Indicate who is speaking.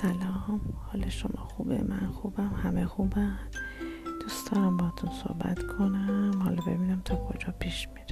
Speaker 1: سلام. حال شما خوبه؟ من خوبم. همه خوبم دوست دارم باتون صحبت کنم. حالا ببینم تا کجا پیش میره